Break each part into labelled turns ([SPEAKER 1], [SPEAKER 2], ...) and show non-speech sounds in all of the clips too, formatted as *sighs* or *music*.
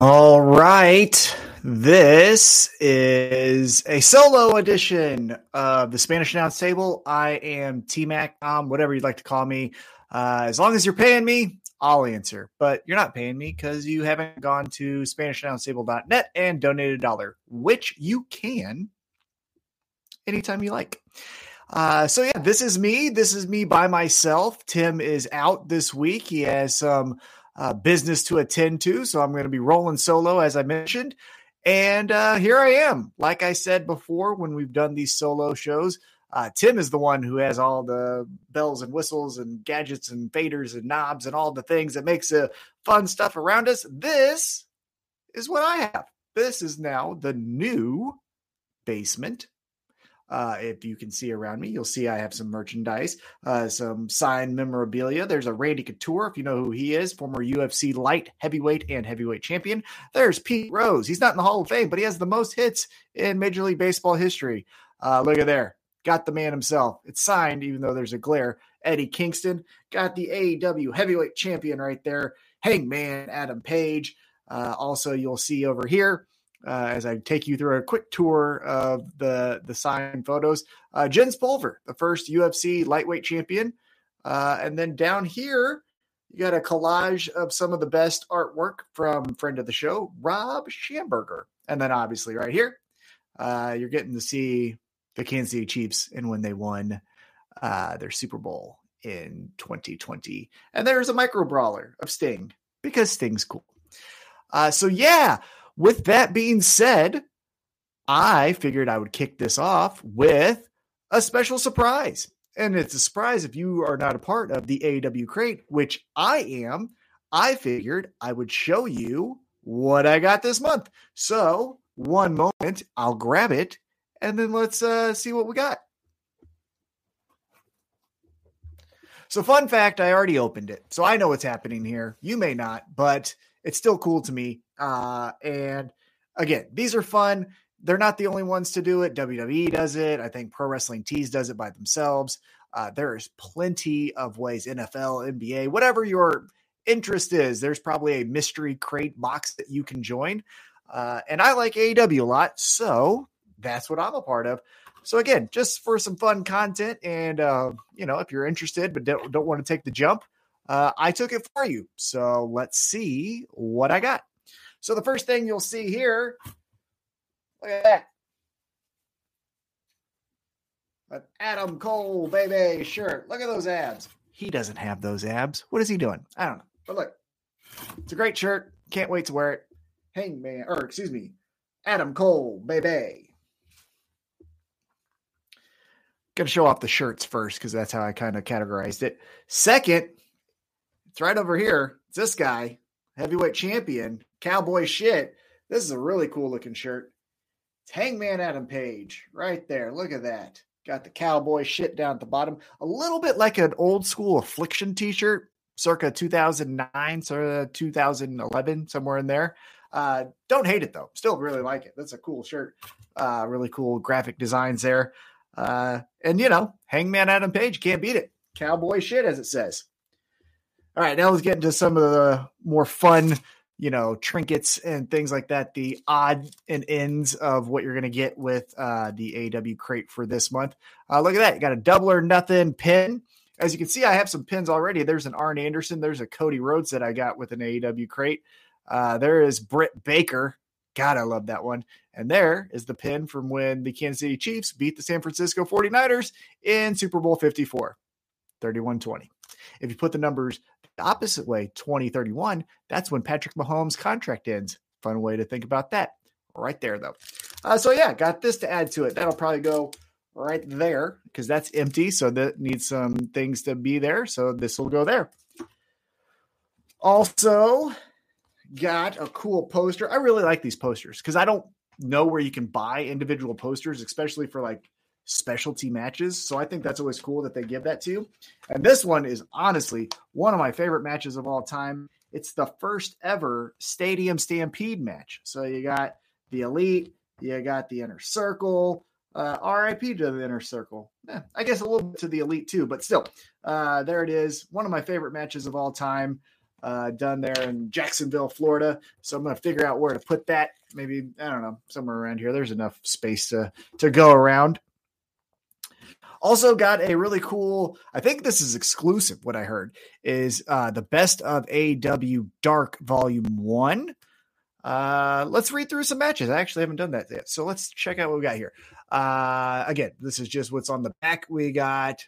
[SPEAKER 1] All right. This is a solo edition of the Spanish Announce Table. I am T Mac, um, whatever you'd like to call me. Uh, as long as you're paying me, I'll answer. But you're not paying me because you haven't gone to SpanishAnnounceTable.net and donated a dollar, which you can anytime you like. Uh, so yeah, this is me. This is me by myself. Tim is out this week. He has some uh, business to attend to, so I'm going to be rolling solo, as I mentioned. And uh, here I am. Like I said before, when we've done these solo shows, uh, Tim is the one who has all the bells and whistles and gadgets and faders and knobs and all the things that makes the fun stuff around us. This is what I have. This is now the new basement uh, if you can see around me, you'll see I have some merchandise, uh, some signed memorabilia. There's a Randy Couture, if you know who he is, former UFC light heavyweight and heavyweight champion. There's Pete Rose. He's not in the Hall of Fame, but he has the most hits in Major League Baseball history. Uh, look at there. Got the man himself. It's signed, even though there's a glare. Eddie Kingston got the AEW heavyweight champion right there. Hangman Adam Page. Uh, also, you'll see over here uh, as I take you through a quick tour of the the signed photos. Uh, Jens Pulver, the first UFC lightweight champion, uh, and then down here you got a collage of some of the best artwork from friend of the show, Rob Schamberger, and then obviously right here uh, you're getting to see the Kansas City Chiefs and when they won uh, their Super Bowl in 2020, and there's a micro brawler of Sting because Sting's cool. Uh, so yeah, with that being said, I figured I would kick this off with a special surprise. And it's a surprise if you are not a part of the AW crate, which I am. I figured I would show you what I got this month. So, one moment, I'll grab it and then let's uh, see what we got. So, fun fact I already opened it. So, I know what's happening here. You may not, but it's still cool to me. Uh, and again, these are fun. They're not the only ones to do it. WWE does it. I think Pro Wrestling Tees does it by themselves. Uh, there is plenty of ways, NFL, NBA, whatever your interest is, there's probably a mystery crate box that you can join. Uh, and I like AEW a lot, so that's what I'm a part of. So again, just for some fun content, and uh, you know, if you're interested but don't, don't want to take the jump, uh, I took it for you. So let's see what I got. So the first thing you'll see here, look at that. An Adam Cole baby shirt. Look at those abs. He doesn't have those abs. What is he doing? I don't know. But look, it's a great shirt. Can't wait to wear it. Hangman, or excuse me, Adam Cole baby. Gonna show off the shirts first because that's how I kind of categorized it. Second, it's right over here. It's this guy, heavyweight champion, cowboy shit. This is a really cool looking shirt. It's Hangman Adam Page right there. Look at that. Got the cowboy shit down at the bottom. A little bit like an old school affliction t shirt, circa 2009, sort of 2011, somewhere in there. Uh, don't hate it though. Still really like it. That's a cool shirt. Uh, really cool graphic designs there. Uh, and you know, Hangman Adam Page can't beat it. Cowboy shit, as it says. All right, now let's get into some of the more fun, you know, trinkets and things like that. The odd and ends of what you're going to get with uh, the AW crate for this month. Uh, look at that. You got a double or nothing pin. As you can see, I have some pins already. There's an Arn Anderson. There's a Cody Rhodes that I got with an AEW crate. Uh, there is Britt Baker. God, I love that one. And there is the pin from when the Kansas City Chiefs beat the San Francisco 49ers in Super Bowl 54, 31 20. If you put the numbers opposite way, 2031, that's when Patrick Mahomes' contract ends. Fun way to think about that. Right there, though. Uh, so, yeah, got this to add to it. That'll probably go right there because that's empty. So, that needs some things to be there. So, this will go there. Also, got a cool poster. I really like these posters because I don't know where you can buy individual posters, especially for like specialty matches. So I think that's always cool that they give that to you. And this one is honestly one of my favorite matches of all time. It's the first ever Stadium Stampede match. So you got the Elite, you got the Inner Circle, uh, RIP to the Inner Circle. Eh, I guess a little bit to the Elite too, but still, uh, there it is. One of my favorite matches of all time. uh, done there in Jacksonville, Florida. So I'm going to figure out where to put that. Maybe I don't know somewhere around here. There's enough space to to go around. Also got a really cool. I think this is exclusive. What I heard is uh, the best of AW Dark Volume One. Uh, let's read through some matches. I actually haven't done that yet, so let's check out what we got here. Uh, again, this is just what's on the back. We got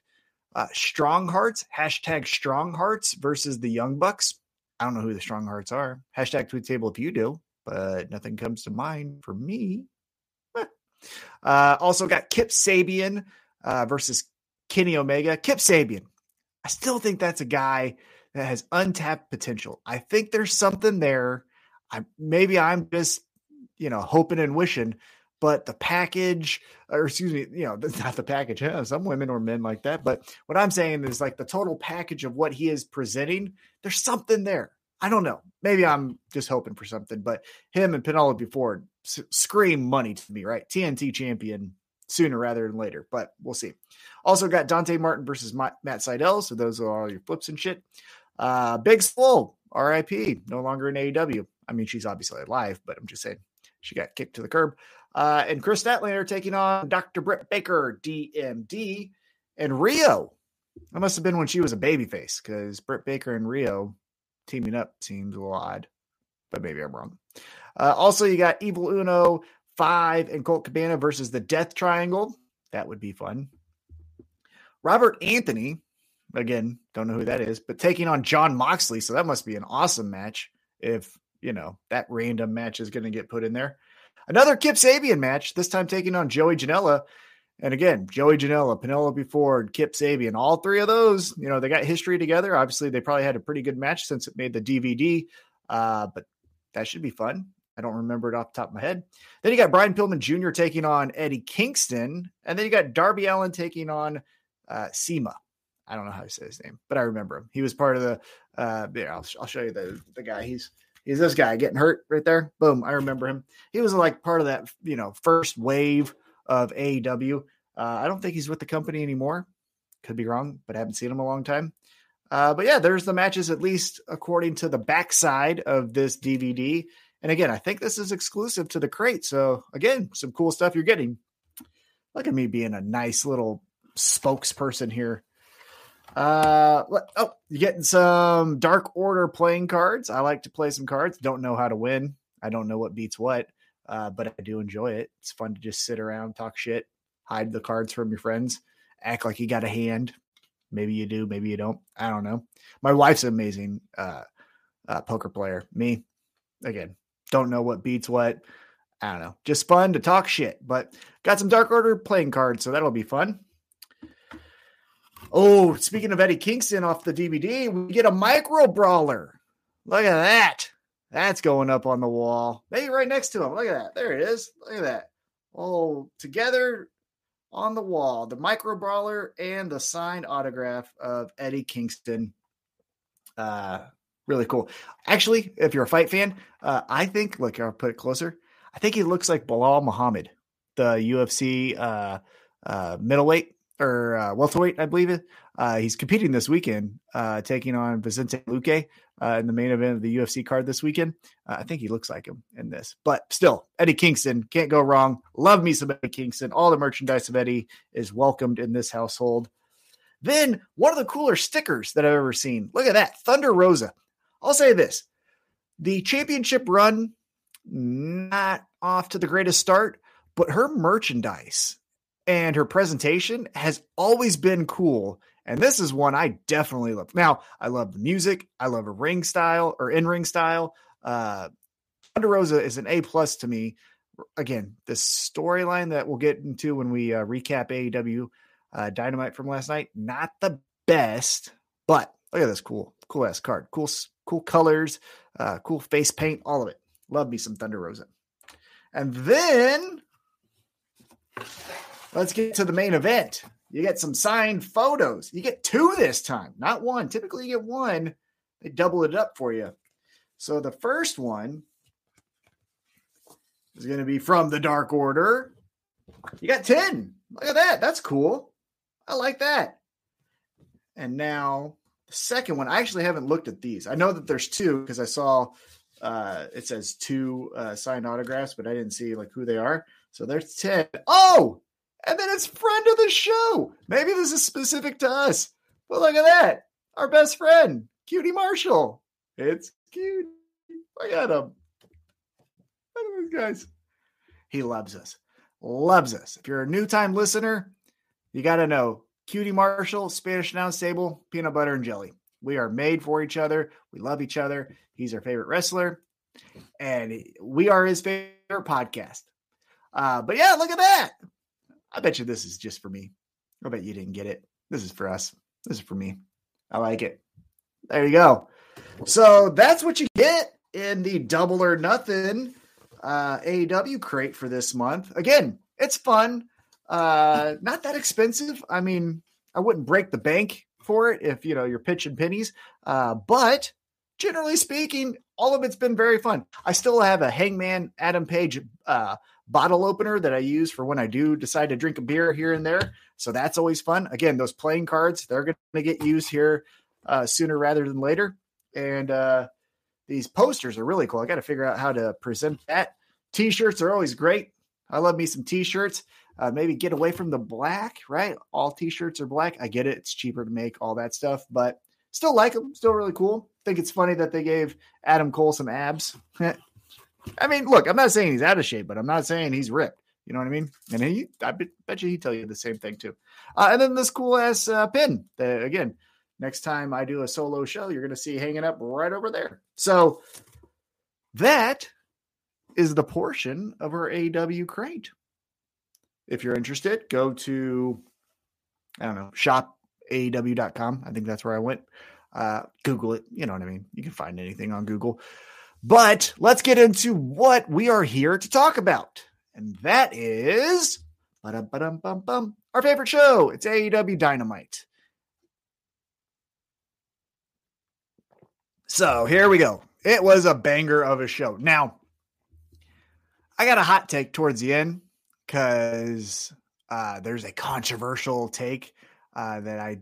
[SPEAKER 1] uh, Strong Hearts hashtag Strong Hearts versus the Young Bucks. I don't know who the Strong Hearts are. Hashtag tweet table if you do, but nothing comes to mind for me. *laughs* Uh, also got Kip Sabian uh, versus Kenny Omega. Kip Sabian. I still think that's a guy that has untapped potential. I think there's something there. I maybe I'm just you know hoping and wishing, but the package, or excuse me, you know, *laughs* not the package. Yeah, some women or men like that, but what I'm saying is like the total package of what he is presenting. There's something there. I don't know. Maybe I'm just hoping for something, but him and Penelope Ford s- scream money to me, right? TNT champion sooner rather than later, but we'll see. Also got Dante Martin versus Matt Sydal. So those are all your flips and shit. Uh, Big Swole, RIP, no longer in AEW. I mean, she's obviously alive, but I'm just saying she got kicked to the curb. Uh, and Kris Statlander taking on Dr. Britt Baker, DMD, and Rio. That must have been when she was a babyface because Britt Baker and Rio teaming up seems a little odd, but maybe I'm wrong. Uh, also, you got Evil Uno, Five, and Colt Cabana versus the Death Triangle. That would be fun. Robert Anthony, again, don't know who that is, but taking on Jon Moxley. So that must be an awesome match if, you know, that random match is going to get put in there. Another Kip Sabian match, this time taking on Joey Janela. And again, Joey Janela, Penelope Ford, Kip Sabian, all three of those, you know, they got history together. Obviously, they probably had a pretty good match since it made the DVD, uh, but that should be fun. I don't remember it off the top of my head. Then you got Brian Pillman Jr. taking on Eddie Kingston. And then you got Darby Allin taking on uh, Sema. I don't know how to say his name, but I remember him. He was part of the. Uh, yeah, I'll, I'll show you the the guy. He's he's this guy getting hurt right there. Boom, I remember him. He was like part of that you know first wave of AEW. Uh, I don't think he's with the company anymore. Could be wrong, but I haven't seen him a long time. Uh, but yeah, there's the matches at least according to the backside of this DVD. And again, I think this is exclusive to the crate. So again, some cool stuff you're getting. Look at me being a nice little spokesperson here. Uh oh, you're getting some Dark Order playing cards. I like to play some cards. Don't know how to win. I don't know what beats what, uh, but I do enjoy it. It's fun to just sit around, talk shit, hide the cards from your friends, act like you got a hand. Maybe you do, maybe you don't. I don't know. My wife's an amazing uh, uh, poker player. Me, again, don't know what beats what. I don't know. Just fun to talk shit. But got some Dark Order playing cards, so that'll be fun. Oh, speaking of Eddie Kingston off the DVD, we get a micro brawler. Look at that. That's going up on the wall. Maybe right next to him. Look at that. There it is. Look at that. Oh, together on the wall, the micro brawler and the signed autograph of Eddie Kingston. Uh, really cool. Actually, if you're a fight fan, uh, I think, look, I'll put it closer. I think he looks like Belal Muhammad, the UFC uh, uh, middleweight or uh, welterweight, I believe it. Uh, he's competing this weekend, uh, taking on Vicente Luque in the main event of the UFC card this weekend. I think he looks like him in this, but still, Eddie Kingston can't go wrong. Love me some Eddie Kingston. All the merchandise of Eddie is welcomed in this household. Then one of the cooler stickers that I've ever seen. Look at that, Thunder Rosa. I'll say this: the championship run not off to the greatest start, but her merchandise and her presentation has always been cool. And this is one I definitely love. Now, I love the music. I love a ring style or in ring style. Uh, Thunder Rosa is an A plus to me. Again, the storyline that we'll get into when we uh, recap AEW uh, Dynamite from last night, not the best, but look at this cool, cool ass card. Cool, cool colors, uh, cool face paint, all of it. Love me some Thunder Rosa. And then let's get to the main event. You get some signed photos. You get two this time, not one. Typically, you get one. They double it up for you. So the first one is going to be from the Dark Order. You got 10. Look at that. That's cool. I like that. And now The second one, I actually haven't looked at these. I know that there's two because I saw uh, it says two uh, signed autographs, but I didn't see like who they are. So there's 10. Oh, and then it's friend of the show. Maybe this is specific to us. But look at that. Our best friend, QT Marshall. It's cute. Look at him. Look at these guys. He loves us. Loves us. If you're a new time listener, you got to know QT Marshall, Spanish Announce Table, peanut butter and jelly. We are made for each other. We love each other. He's our favorite wrestler, and we are his favorite podcast. Uh, but yeah, look at that. I bet you this is just for me. I bet you didn't get it. This is for us. This is for me. I like it. There you go. So that's what you get in the double or nothing uh, AEW crate for this month. Again, it's fun. Uh, not that expensive. I mean, I wouldn't break the bank for it if you know you're pitching pennies. Uh, but generally speaking, all of it's been very fun. I still have a Hangman Adam Page uh, bottle opener that I use for when I do decide to drink a beer here and there. So that's always fun. Again, those playing cards, they're going to get used here uh, sooner rather than later. And uh, these posters are really cool. I got to figure out how to present that. T shirts are always great. I love me some t shirts. Uh, maybe get away from the black, right? All t shirts are black. I get it. It's cheaper to make all that stuff, but still like them. Still really cool. Think it's funny that they gave Adam Cole some abs. *laughs* I mean, look, I'm not saying he's out of shape, but I'm not saying he's ripped. You know what I mean? And he, I bet you he'd tell you the same thing too. Uh, and then this cool ass uh, pin that, again, next time I do a solo show, you're going to see hanging up right over there. So that is the portion of our AW crate. If you're interested, go to, I don't know, shopaw.com. I think that's where I went. Uh, Google it. You know what I mean? You can find anything on Google. But let's get into what we are here to talk about. And that is our favorite show. It's AEW Dynamite. So here we go. It was a banger of a show. Now, I got a hot take towards the end because uh, there's a controversial take uh, that I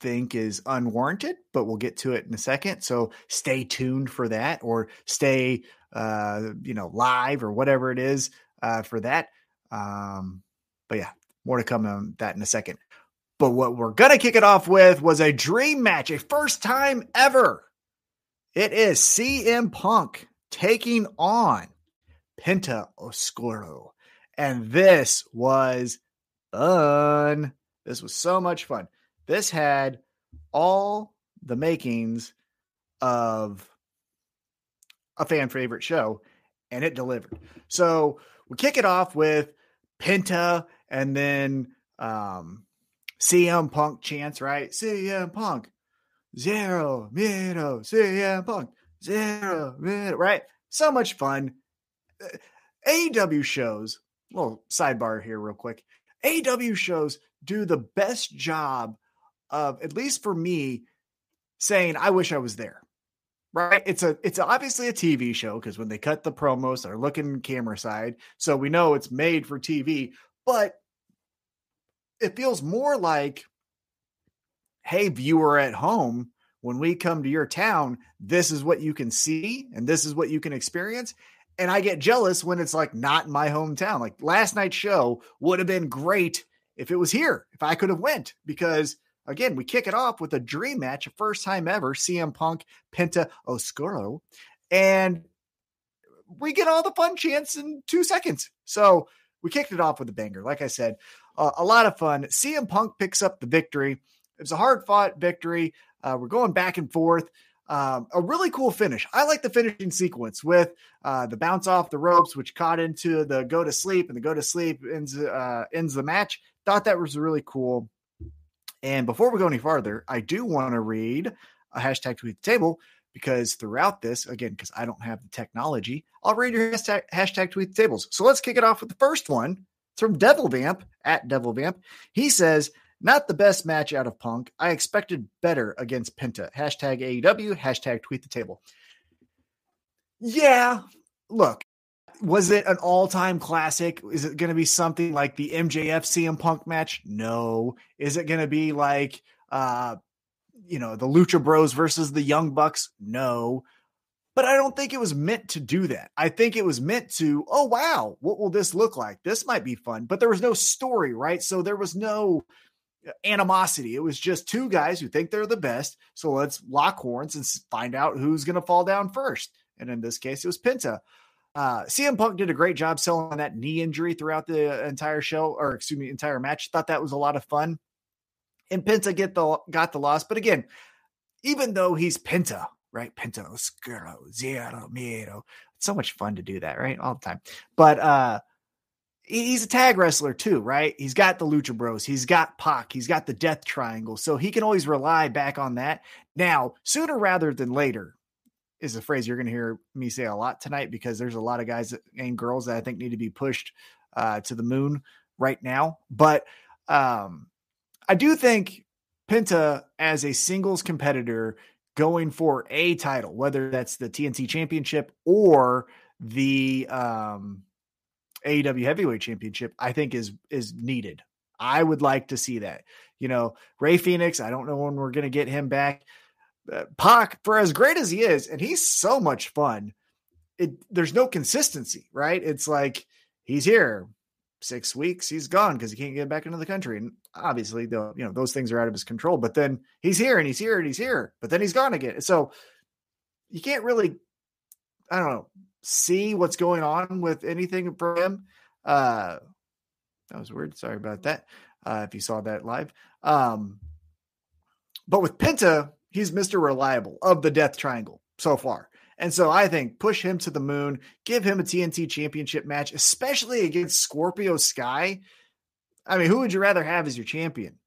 [SPEAKER 1] think is unwarranted, but we'll get to it in a second. So stay tuned for that or stay, uh, you know, live or whatever it is uh, for that. Um, but yeah, more to come on that in a second. But what we're to kick it off with was a dream match, a first time ever. It is CM Punk taking on Penta Oscuro. And this was fun. This was so much fun. This had all the makings of a fan favorite show, and it delivered. So we kick it off with Penta and then um, CM Punk chants, right? CM Punk, zero, miedo, CM Punk, zero, miedo, right? So much fun. AEW shows, little sidebar here, real quick. AEW shows do the best job of at least for me saying I wish I was there. Right? It's a it's obviously a TV show because when they cut the promos, they're looking camera side, so we know it's made for TV. But it feels more like, hey, viewer at home, when we come to your town, this is what you can see and this is what you can experience. And I get jealous when it's like not in my hometown. Like last night's show would have been great if it was here, if I could have went because Again, we kick it off with a dream match, a first time ever, CM Punk, Penta Oscuro. And we get all the fun chants in two seconds. So we kicked it off with a banger. Like I said, uh, a lot of fun. CM Punk picks up the victory. It was a hard fought victory. Uh, we're going back and forth. Um, a really cool finish. I like the finishing sequence with uh, the bounce off the ropes, which caught into the go to sleep, and the go to sleep ends uh, ends the match. Thought that was really cool. And before we go any farther, I do want to read a hashtag tweet the table because throughout this, again, because I don't have the technology, I'll read your hashtag, hashtag tweet the tables. So let's kick it off with the first one. It's from Devil Vamp at Devil Vamp. He says, not the best match out of Punk. I expected better against Penta. Hashtag AEW, hashtag tweet the table. Yeah, look, was it an all-time classic? Is it going to be something like the MJF CM Punk match? No. Is it going to be like uh you know, the Lucha Bros versus the Young Bucks? No. But I don't think it was meant to do that. I think it was meant to, oh, wow, what will this look like? This might be fun. But there was no story, right? So there was no animosity. It was just two guys who think they're the best. So let's lock horns and find out who's going to fall down first. And in this case, it was Penta. Uh, CM Punk did a great job selling that knee injury throughout the entire show, or excuse me, entire match. Thought that was a lot of fun. And Penta get the got the loss, but again, even though he's Penta, right? Penta Oscuro Zero Miedo. It's so much fun to do that, right? All the time. But uh he's a tag wrestler too, right? He's got the Lucha Bros, he's got Pac, he's got the Death Triangle, so he can always rely back on that. Now, sooner rather than later, is a phrase you're going to hear me say a lot tonight because there's a lot of guys and girls that I think need to be pushed uh, to the moon right now. But um, I do think Penta as a singles competitor going for a title, whether that's the TNT Championship or the um, AEW Heavyweight Championship, I think is is needed. I would like to see that. You know, Rey Fenix, I don't know when we're going to get him back. Uh, Pac, for as great as he is, and he's so much fun, it there's no consistency, right? It's like he's here six weeks, he's gone because he can't get back into the country, and obviously, the you know those things are out of his control. But then he's here and he's here and he's here, but then he's gone again. So you can't really, I don't know, see what's going on with anything for him. Uh, that was weird. Sorry about that. Uh, if you saw that live. Um, but with Penta, he's Mr. Reliable of the Death Triangle so far. And so I think push him to the moon, give him a TNT championship match, especially against Scorpio Sky. I mean, who would you rather have as your champion?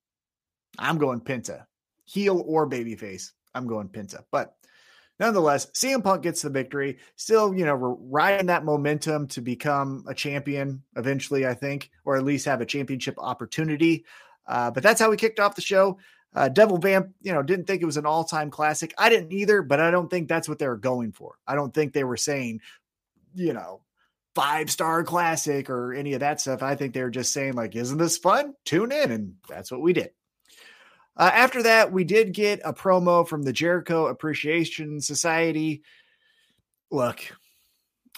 [SPEAKER 1] I'm going Penta, heel or babyface. I'm going Penta. But nonetheless, CM Punk gets the victory. Still, you know, riding that momentum to become a champion eventually, I think, or at least have a championship opportunity. Uh, but that's how we kicked off the show. Uh, Devil Vamp, you know, didn't think it was an all time classic. I didn't either, but I don't think that's what they were going for. I don't think they were saying, you know, five star classic or any of that stuff. I think they were just saying, like, isn't this fun? Tune in. And that's what we did. Uh, after that, we did get a promo from the Jericho Appreciation Society. Look,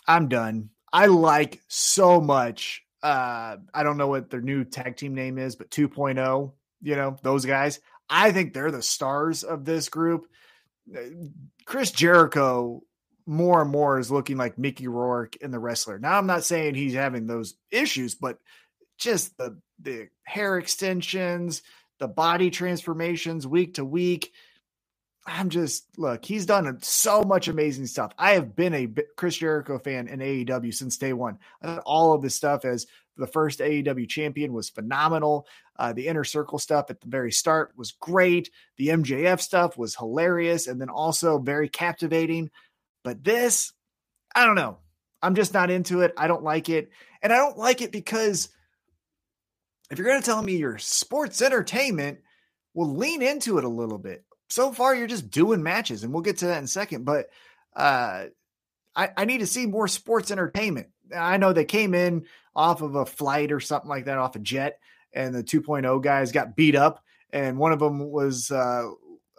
[SPEAKER 1] I'm done. I like so much. Uh, I don't know what their new tag team name is, but 2.0, you know, those guys. I think they're the stars of this group. Uh, Chris Jericho more and more is looking like Mickey Rourke in the wrestler. Now I'm not saying he's having those issues, but just the the hair extensions, the body transformations week to week. I'm just look, he's done so much amazing stuff. I have been a Chris Jericho fan in AEW since day one. all of this stuff as the first AEW champion was phenomenal. Uh, the inner circle stuff at the very start was great. The MJF stuff was hilarious and then also very captivating. But this, I don't know. I'm just not into it. I don't like it. And I don't like it because if you're going to tell me your sports entertainment, will lean into it a little bit. So far, you're just doing matches, and we'll get to that in a second. But uh, I, I need to see more sports entertainment. I know they came in off of a flight or something like that, off a jet, and the 2.0 guys got beat up, and one of them was uh,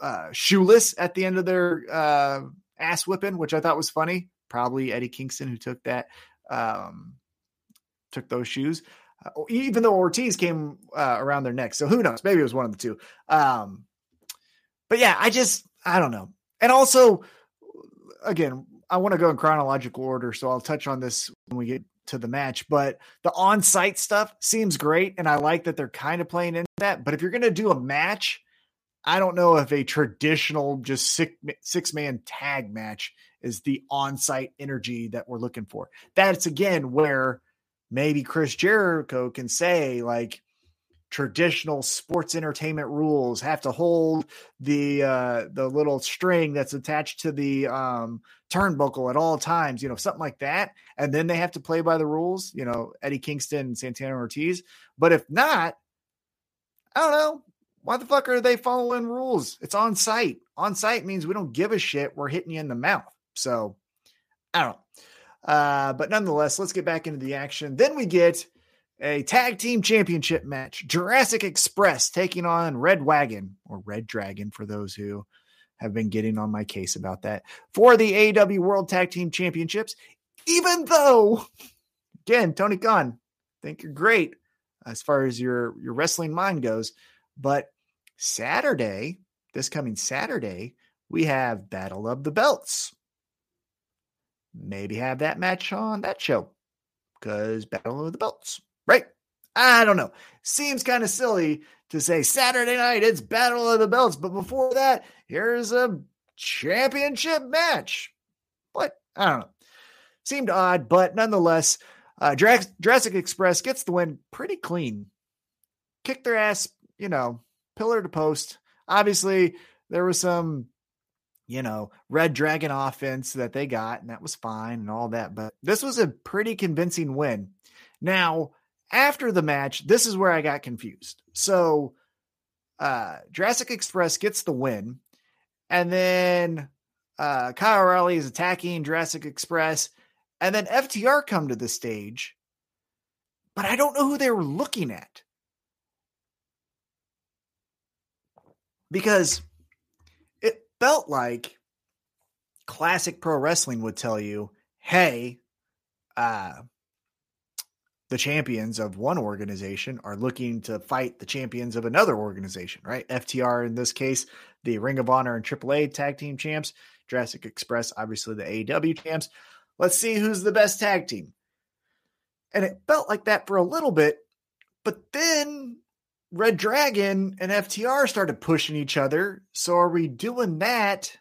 [SPEAKER 1] uh, shoeless at the end of their uh, ass whipping, which I thought was funny. Probably Eddie Kingston who took that, um, took those shoes. Uh, even though Ortiz came uh, around their neck, so who knows? Maybe it was one of the two. Um, but yeah, I just I don't know. And also, again, I want to go in chronological order, so I'll touch on this when we get to the match. But the on-site stuff seems great, and I like that they're kind of playing into that. But if you're going to do a match, I don't know if a traditional just six six man tag match is the on-site energy that we're looking for. That's again where maybe Chris Jericho can say like traditional sports entertainment rules have to hold the uh the little string that's attached to the um turnbuckle at all times you know something like that. And then they have to play by the rules you know eddie kingston and santana ortiz. But if not i don't know. Why the fuck are they following rules? It's on site. On site means we don't give a shit. We're hitting you in the mouth. So i don't know uh but nonetheless let's get back into the action then we get a tag team championship match. Jurassic Express taking on Red Wagon or Red Dragon for those who have been getting on my case about that for the AW World Tag Team Championships. Even though, again, Tony Khan, think you're great as far as your your wrestling mind goes, but Saturday, this coming Saturday, we have Battle of the Belts. Maybe have that match on that show because Battle of the Belts, right? I don't know. Seems kind of silly to say Saturday night it's Battle of the Belts, but before that, here's a championship match. But I don't know. Seemed odd, but nonetheless, uh, Jurassic Express gets the win pretty clean. Kick their ass, you know, pillar to post. Obviously, there was some, you know, Red Dragon offense that they got, and that was fine and all that. But this was a pretty convincing win. Now, after the match, this is where I got confused. So, uh, Jurassic Express gets the win, and then uh, Kyle O'Reilly is attacking Jurassic Express, and then FTR come to the stage, but I don't know who they were looking at because felt like classic pro wrestling would tell you, "Hey, uh, the champions of one organization are looking to fight the champions of another organization, right? FTR in this case, the Ring of Honor and AAA tag team champs, Jurassic Express, obviously the AEW champs. Let's see who's the best tag team. And it felt like that for a little bit, but then Red Dragon and FTR started pushing each other. So are we doing that?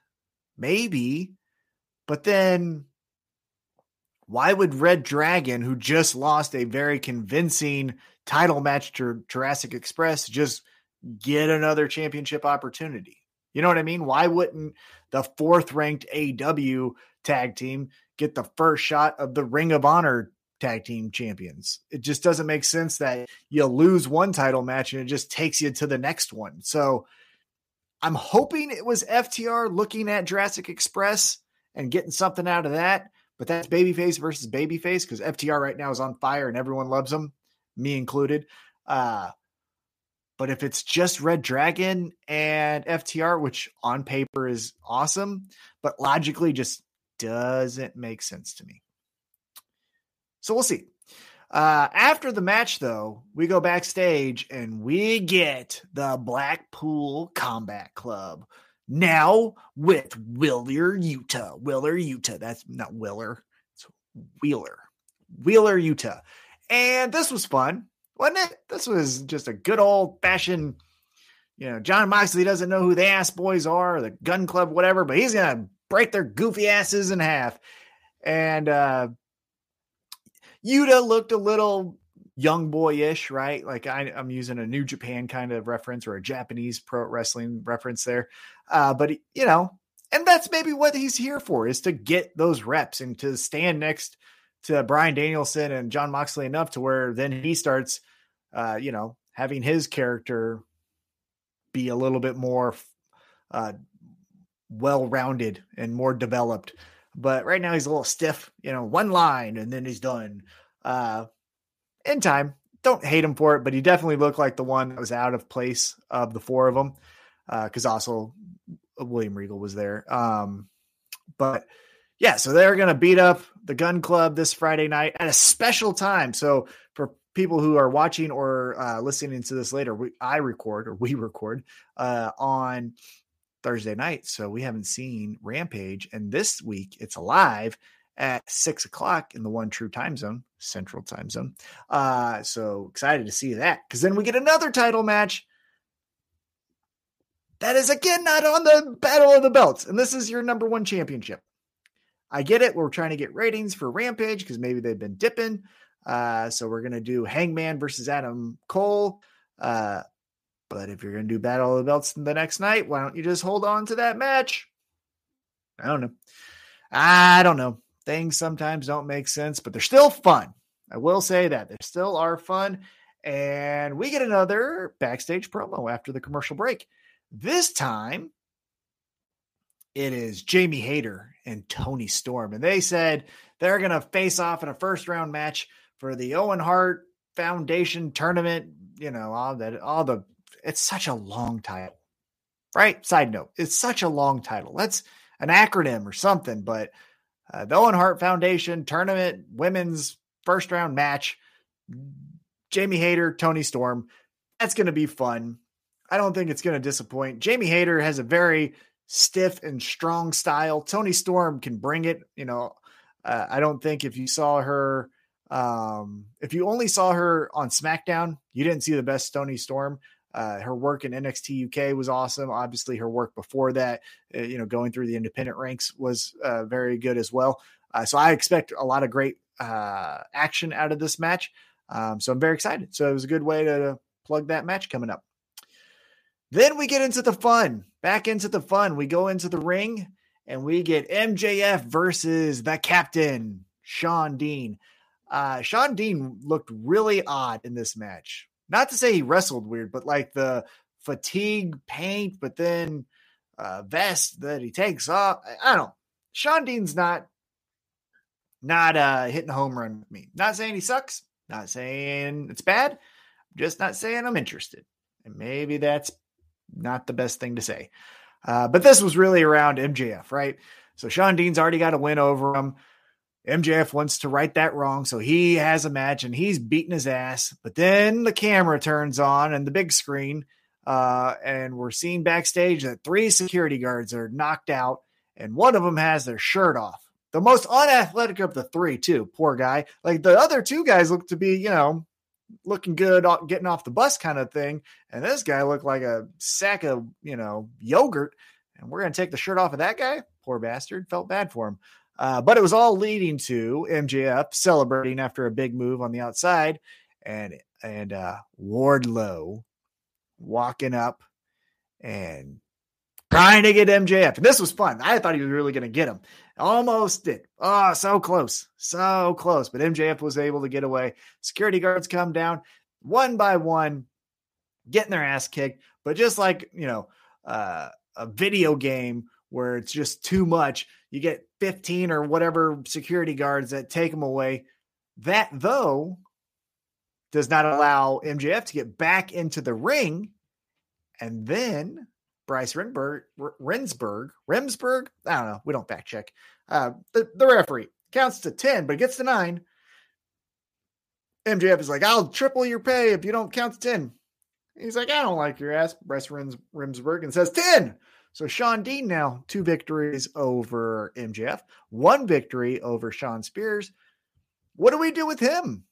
[SPEAKER 1] Maybe. But then why would Red Dragon, who just lost a very convincing title match to Jurassic Express, just get another championship opportunity? You know what I mean? Why wouldn't the fourth ranked AW tag team get the first shot of the Ring of Honor tag team champions? It just doesn't make sense that you lose one title match and it just takes you to the next one. So I'm hoping it was FTR looking at Jurassic Express and getting something out of that but that's babyface versus babyface because FTR right now is on fire and everyone loves them, me included. Uh, but if it's just Red Dragon and FTR, which on paper is awesome, but logically just doesn't make sense to me. So we'll see. Uh, after the match, though, we go backstage and we get the Blackpool Combat Club now with Willer Yuta. Willer Yuta. That's not Willer. It's Wheeler. Wheeler Yuta. And this was fun, wasn't it? This was just a good old fashioned, you know, Jon Moxley doesn't know who the ass boys are, the gun club, whatever, but he's going to break their goofy asses in half. And uh Yuta looked a little young boyish, right? Like I, am using a New Japan kind of reference or a Japanese pro wrestling reference there. Uh, but you know, and that's maybe what he's here for is to get those reps and to stand next to Bryan Danielson and Jon Moxley enough to where then he starts, uh, you know, having his character be a little bit more uh, well-rounded and more developed. But right now he's a little stiff, you know, one line and then he's done. Uh, in time. Don't hate him for it, but he definitely looked like the one that was out of place of the four of them. Uh, also William Regal was there. Um, but yeah, so they're going to beat up the Gun Club this Friday night at a special time. So for people who are watching or uh, listening to this later, we, I record or we record uh, on Thursday night. So we haven't seen Rampage. And this week it's alive at six o'clock in the one true time zone, central time zone. Uh, so excited to see that because then we get another title match that is again not on the Battle of the Belts, and this is your number one championship. I get it. We're trying to get ratings for Rampage because maybe they've been dipping. Uh, so we're gonna do Hangman versus Adam Cole. Uh, but if you're gonna do Battle of the Belts the next night, why don't you just hold on to that match? I don't know. I don't know things sometimes don't make sense, but they're still fun. I will say that they still are fun. And we get another backstage promo after the commercial break. This time, it is Jamie Hayter and Toni Storm. And they said they're going to face off in a first round match for the Owen Hart Foundation tournament, you know, all that, all the, it's such a long title, right? Side note, it's such a long title. That's an acronym or something, but uh, the Owen Hart Foundation tournament women's first round match, Jamie Hayter, Toni Storm. That's going to be fun. I don't think it's going to disappoint. Jamie Hayter has a very stiff and strong style. Toni Storm can bring it. You know, uh, I don't think if you saw her, um, if you only saw her on SmackDown, you didn't see the best Toni Storm. Uh, her work in NXT UK was awesome. Obviously, her work before that, uh, you know, going through the independent ranks was uh, very good as well. Uh, so I expect a lot of great uh, action out of this match. Um, so I'm very excited. So it was a good way to plug that match coming up. Then we get into the fun. Back into the fun. We go into the ring and we get MJF versus the captain, Shawn Dean. Uh, Shawn Dean looked really odd in this match. Not to say he wrestled weird, but like the fatigue paint, but then uh, vest that he takes off. I don't know. Shawn Dean's not not uh, hitting a home run with me. Not saying he sucks. Not saying it's bad. just not saying I'm interested. And maybe that's not the best thing to say. Uh, but this was really around MJF, right? So Shawn Dean's already got a win over him. MJF wants to right that wrong. So he has a match and he's beating his ass. But then the camera turns on and the big screen. Uh, and we're seeing backstage that three security guards are knocked out and one of them has their shirt off. The most unathletic of the three, too. Poor guy. Like the other two guys look to be, you know, looking good, getting off the bus kind of thing. And this guy looked like a sack of, you know, yogurt. And we're going to take the shirt off of that guy. Poor bastard. Felt bad for him. Uh, but it was all leading to MJF celebrating after a big move on the outside and and uh, Wardlow walking up and trying to get MJF. And this was fun. I thought he was really going to get him. Almost did. Oh, so close. So close. But MJF was able to get away. Security guards come down one by one, getting their ass kicked. But just like, you know, uh, a video game where it's just too much, you get 15 or whatever security guards that take them away. That, though, does not allow MJF to get back into the ring. And then Bryce Renberg, Rensburg, Remsburg. I don't know. We don't fact check. Uh, the, the referee counts to 10, but it gets to nine. MJF is like, I'll triple your pay if you don't count to 10. He's like, I don't like your ass, Bryce Rems, Remsburg, and says 10. So Shawn Dean now two victories over MJF, one victory over Shawn Spears. What do we do with him?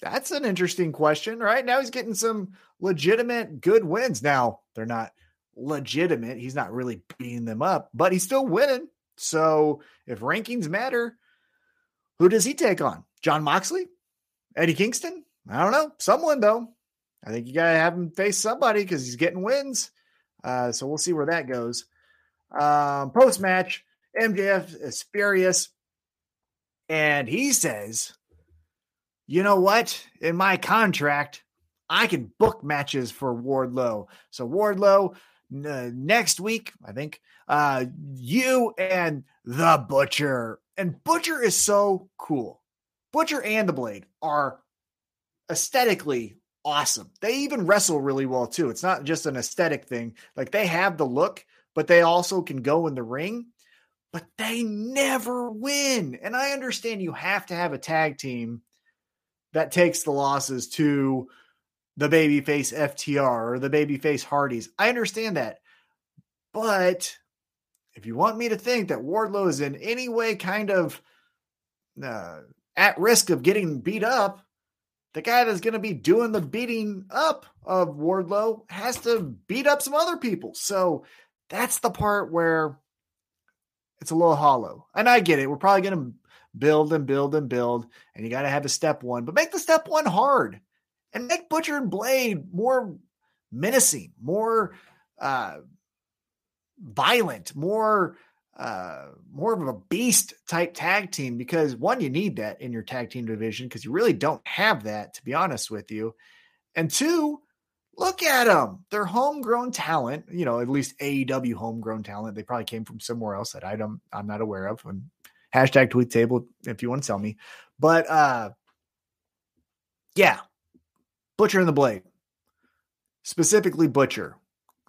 [SPEAKER 1] That's an interesting question, right? Now he's getting some legitimate good wins. Now they're not legitimate. He's not really beating them up, but he's still winning. So if rankings matter, who does he take on? Jon Moxley? Eddie Kingston? I don't know. Someone though. I think you gotta have him face somebody because he's getting wins. Uh, so we'll see where that goes. Um, Post match, MJF is furious, and he says, "You know what? In my contract, I can book matches for Wardlow. So Wardlow, next week, I think, uh, you and the Butcher. And Butcher is so cool. Butcher and the Blade are aesthetically awesome. They even wrestle really well too. It's not just an aesthetic thing. Like they have the look, but they also can go in the ring, but they never win. And I understand you have to have a tag team that takes the losses to the babyface FTR or the babyface Hardys. I understand that. But if you want me to think that Wardlow is in any way kind of uh, at risk of getting beat up, the guy that's going to be doing the beating up of Wardlow has to beat up some other people. So that's the part where it's a little hollow. And I get it. We're probably going to build and build and build, and you got to have a step one, but make the step one hard and make Butcher and Blade more menacing, more uh, violent, more uh, more of a beast type tag team because one, you need that in your tag team division because you really don't have that, to be honest with you. And two, look at them. They're homegrown talent, you know, at least AEW homegrown talent. They probably came from somewhere else that I don't, I'm not aware of. And hashtag tweet table if you want to tell me. But uh, yeah, Butcher and the Blade, specifically Butcher.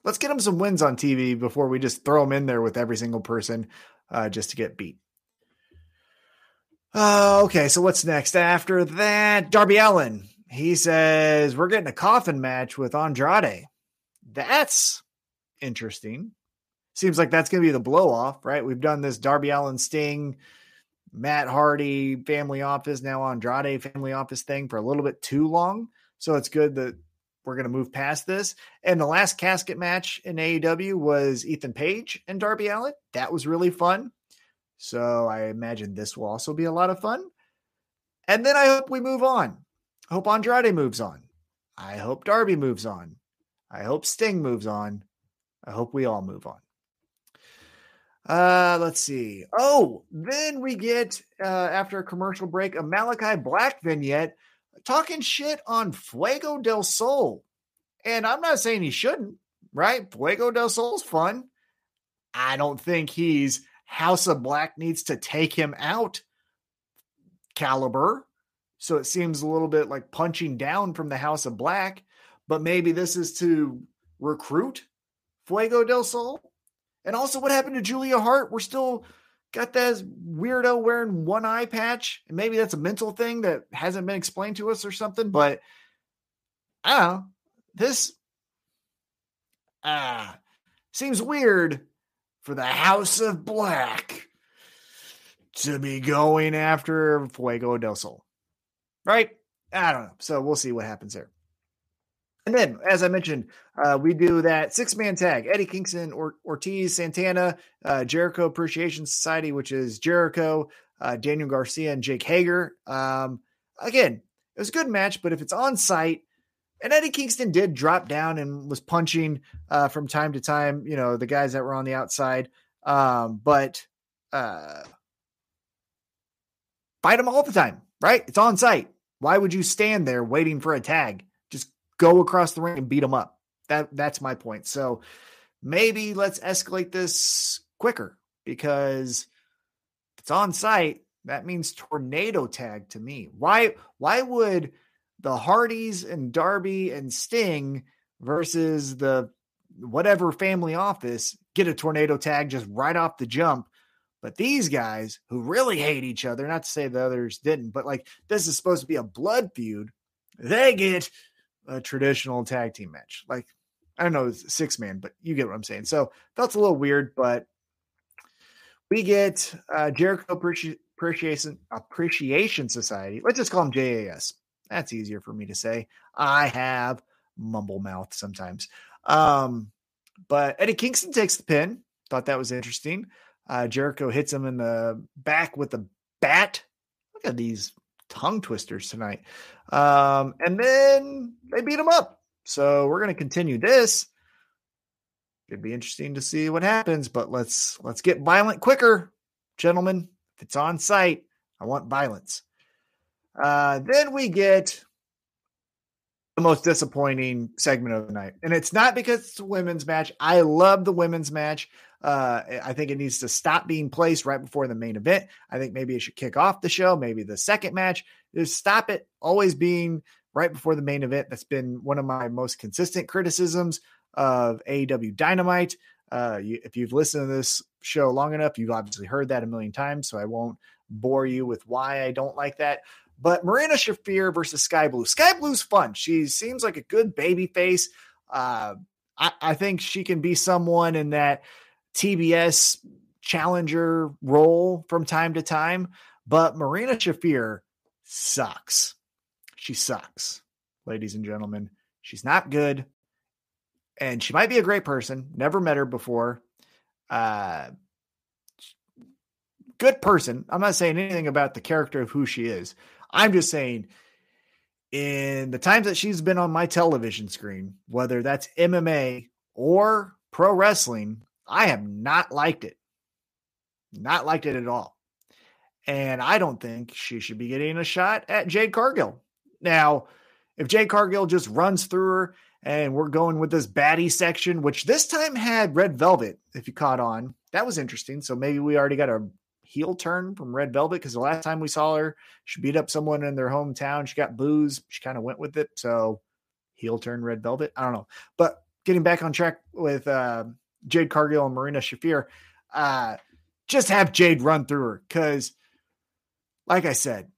[SPEAKER 1] Let's get him some wins on TV before we just throw him in there with every single person uh, just to get beat. Uh, okay, so what's next after that? Darby Allin. He says we're getting a coffin match with Andrade. That's interesting. Seems like that's going to be the blow off, right? We've done this Darby Allin Sting, Matt Hardy family office, now Andrade family office thing for a little bit too long. So it's good that we're going to move past this. And the last casket match in AEW was Ethan Page and Darby Allin. That was really fun. So I imagine this will also be a lot of fun. And then I hope we move on. I hope Andrade moves on. I hope Darby moves on. I hope Sting moves on. I hope we all move on. Uh, let's see. Oh, then we get uh, after a commercial break a Malachi Black vignette talking shit on Fuego del Sol. And I'm not saying he shouldn't, right? Fuego del Sol's fun. I don't think he's House of Black needs to take him out caliber. So it seems a little bit like punching down from the House of Black, but maybe this is to recruit Fuego del Sol. And also, what happened to Julia Hart? We're still got that weirdo wearing one eye patch. And maybe that's a mental thing that hasn't been explained to us or something. But I don't know. This ah seems weird for the House of Black to be going after Fuego del Sol. Right? I don't know. So we'll see what happens there. And then, as I mentioned, uh, we do that six man tag Eddie Kingston, or- Ortiz, Santana, uh, Jericho Appreciation Society, which is Jericho, uh, Daniel Garcia, and Jake Hager. Um, again, it was a good match, but if it's on site, and Eddie Kingston did drop down and was punching uh, from time to time, you know, the guys that were on the outside. Um, but uh, fight them all the time, right? It's on site. Why would you stand there waiting for a tag? Go across the ring and beat them up. That that's my point. So maybe let's escalate this quicker because it's on site. That means tornado tag to me. Why why would the Hardys and Darby and Sting versus the whatever family office get a tornado tag just right off the jump. But these guys who really hate each other, not to say the others didn't, but like this is supposed to be a blood feud, they get a traditional tag team match. Like, I don't know, six man, but you get what I'm saying. So that's a little weird, but we get uh, Jericho Appreciation Appreciation Society. Let's just call them JAS. That's easier for me to say. I have mumble mouth sometimes. Um, but Eddie Kingston takes the pin. Thought that was interesting. Uh, Jericho hits him in the back with a bat. Look at these tongue twisters tonight. Um, and then they beat them up. So we're going to continue this. It'd be interesting to see what happens, but let's let's get violent quicker, gentlemen. If it's on site, I want violence. Uh, then we get the most disappointing segment of the night. And it's not because it's a women's match. I love the women's match. Uh, I think it needs to stop being placed right before the main event. I think maybe it should kick off the show. Maybe the second match is stop it always being right before the main event. That's been one of my most consistent criticisms of AEW Dynamite. Uh, you, if you've listened to this show long enough, you've obviously heard that a million times. So I won't bore you with why I don't like that. But Marina Shafir versus Sky Blue. Sky Blue's fun. She seems like a good baby face. Uh, I, I think she can be someone in that TBS challenger role from time to time. But Marina Shafir sucks. She sucks, ladies and gentlemen. She's not good. And she might be a great person. Never met her before. Uh, good person. I'm not saying anything about the character of who she is. I'm just saying, in the times that she's been on my television screen, whether that's MMA or pro wrestling, I have not liked it. Not liked it at all. And I don't think she should be getting a shot at Jade Cargill. Now, if Jade Cargill just runs through her and we're going with this baddie section, which this time had Red Velvet, if you caught on, that was interesting. So maybe we already got a heel turn from Red Velvet because the last time we saw her, she beat up someone in their hometown. She got booze. She kind of went with it. So heel turn red velvet. I don't know. But getting back on track with uh, Jade Cargill and Marina Shafir, uh, just have Jade run through her because, like I said,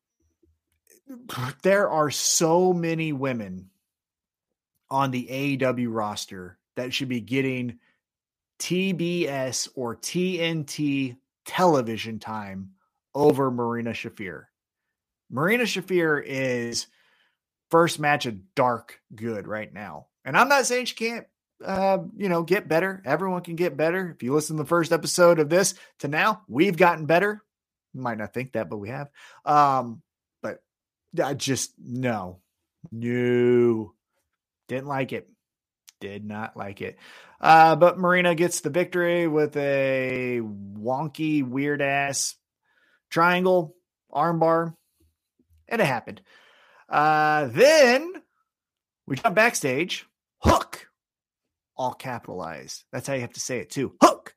[SPEAKER 1] there are so many women on the AEW roster that should be getting TBS or TNT television time over Marina Shafir. Marina Shafir is first match of dark good right now. And I'm not saying she can't uh, you know, get better. Everyone can get better. If you listen to the first episode of this to now, we've gotten better. You might not think that, but we have. Um, but I just no, no, didn't like it. Did not like it. Uh, but Marina gets the victory with a wonky, weird ass triangle armbar. And it happened. Uh, then we jump backstage. Hook, all capitalized. That's how you have to say it too. Hook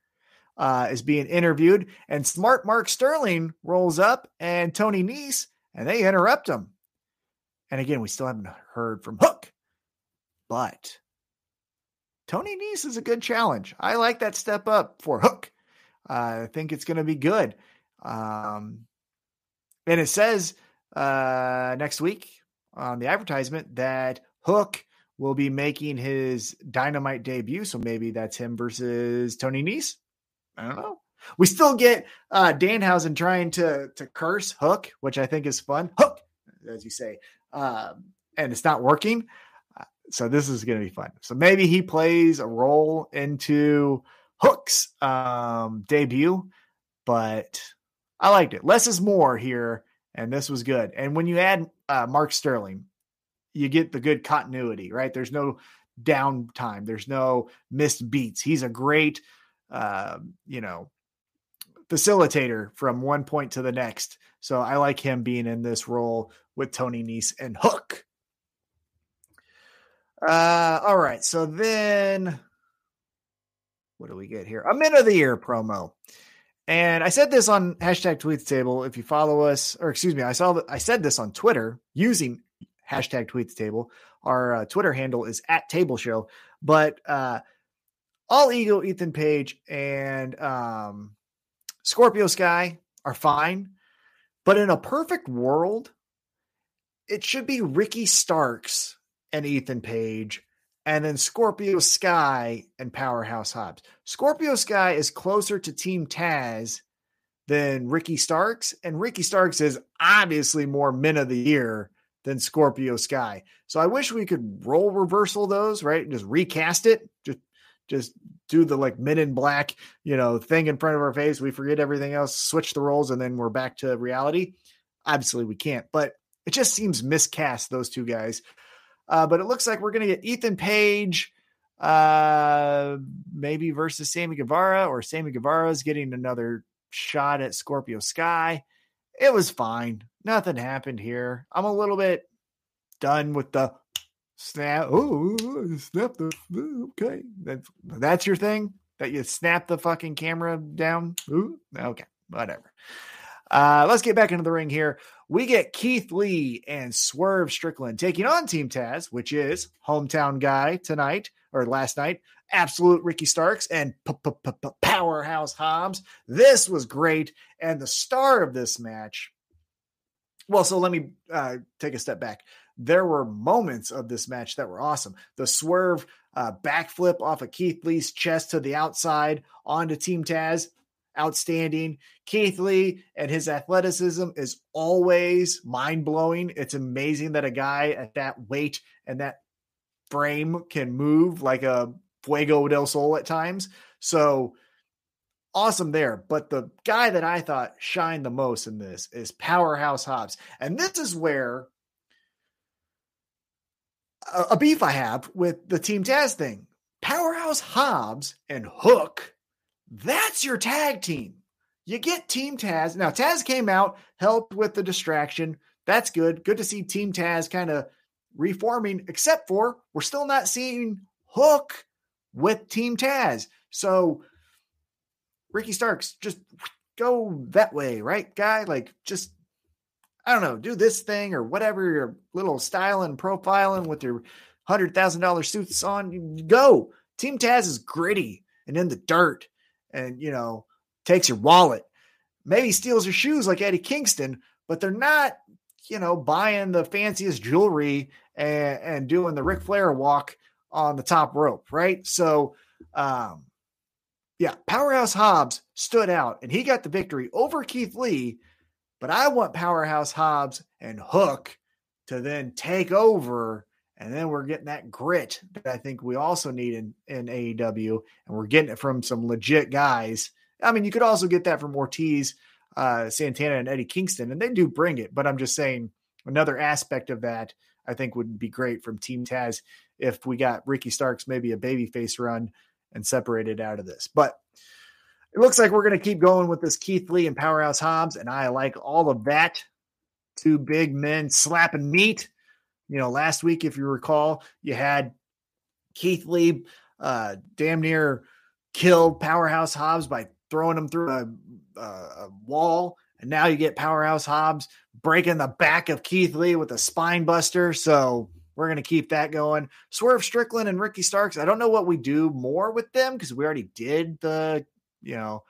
[SPEAKER 1] uh, is being interviewed, and smart Mark Sterling rolls up and Tony Nese, and they interrupt him. And again, we still haven't heard from Hook, but Tony Nese is a good challenge. I like that step up for Hook. I think it's going to be good. Um, and it says uh, next week on the advertisement that Hook will be making his Dynamite debut. So maybe that's him versus Tony Nese. I don't know. We still get uh, Danhausen trying to to curse Hook, which I think is fun. Hook, as you say, um, and it's not working. Uh, so this is going to be fun. So maybe he plays a role into Hook's um, debut, but I liked it. Less is more here, and this was good. And when you add uh, Mark Sterling, you get the good continuity, right? There's no downtime. There's no missed beats. He's a great, uh, you know, facilitator from one point to the next. So I like him being in this role with Tony Nese and Hook. Uh, all right. So then what do we get here? A minute of the year promo. And I said this on hashtag tweets table. If you follow us, or excuse me, I saw I said this on Twitter using hashtag tweets table. Our uh, Twitter handle is at table show. But uh, all ego, Ethan Page, and um, Scorpio Sky are fine. But in a perfect world, it should be Ricky Starks and Ethan Page, and then Scorpio Sky and Powerhouse Hobbs. Scorpio Sky is closer to Team Taz than Ricky Starks, and Ricky Starks is obviously more men of the year than Scorpio Sky. So I wish we could roll reversal those, right? And Just recast it. Just just do the like men in black, you know, thing in front of our face. We forget everything else, switch the roles, and then we're back to reality. Obviously, we can't. But it just seems miscast those two guys. Uh, but it looks like we're going to get Ethan Page, uh, maybe versus Sammy Guevara, or Sammy Guevara is getting another shot at Scorpio Sky. It was fine. Nothing happened here. I'm a little bit done with the snap. Oh, snap the okay. That's that's your thing that you snap the fucking camera down. Ooh, okay, whatever. Uh, let's get back into the ring here. We get Keith Lee and Swerve Strickland taking on Team Taz, which is hometown guy tonight or last night. Absolute Ricky Starks and Powerhouse Hobbs. This was great. And the star of this match well, so let me uh, take a step back. There were moments of this match that were awesome. The swerve uh, backflip off of Keith Lee's chest to the outside onto Team Taz, outstanding. Keith Lee and his athleticism is always mind blowing. It's amazing that a guy at that weight and that frame can move like a Fuego del Sol at times. So awesome there. But the guy that I thought shined the most in this is Powerhouse Hobbs. And this is where a, a beef I have with the Team Taz thing. Powerhouse Hobbs and Hook, that's your tag team. You get Team Taz. Now, Taz came out, helped with the distraction. That's good. Good to see Team Taz kind of reforming, except for we're still not seeing Hook with Team Taz. So Ricky Starks, just go that way, right, guy? Like, just I don't know, do this thing or whatever your little styling, profiling with your hundred thousand dollar suits on, go. Team Taz is gritty and in the dirt, and you know takes your wallet. Maybe steals your shoes like Eddie Kingston, but they're not, you know, buying the fanciest jewelry and, and doing the Ric Flair walk on the top rope, right? So, um, yeah, Powerhouse Hobbs stood out and he got the victory over Keith Lee. But I want Powerhouse Hobbs and Hook to then take over. And then we're getting that grit that I think we also need in, in AEW. And we're getting it from some legit guys. I mean, you could also get that from Ortiz, uh, Santana, and Eddie Kingston, and they do bring it. But I'm just saying another aspect of that I think would be great from Team Taz if we got Ricky Starks maybe a babyface run and separated out of this. But it looks like we're going to keep going with this Keith Lee and Powerhouse Hobbs, and I like all of that. Two big men slapping meat. You know, last week, if you recall, you had Keith Lee uh, damn near killed Powerhouse Hobbs by throwing him through a, a, wall, and now you get Powerhouse Hobbs breaking the back of Keith Lee with a spine buster. So we're going to keep that going. Swerve Strickland and Ricky Starks. I don't know what we do more with them because we already did the, you know,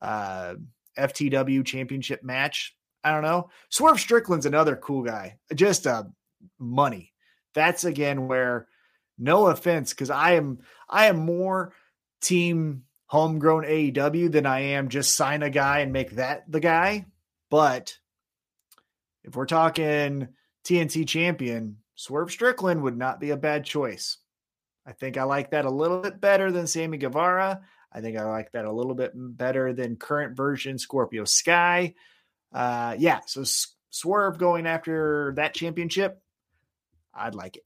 [SPEAKER 1] uh, FTW championship match. I don't know. Swerve Strickland's another cool guy. Just uh, money. That's again where, no offense, because I am I am more team homegrown AEW than I am just sign a guy and make that the guy. But if we're talking TNT champion, Swerve Strickland would not be a bad choice. I think I like that a little bit better than Sammy Guevara. I think I like that a little bit better than current version Scorpio Sky. Uh, yeah, so S- Swerve going after that championship, I'd like it.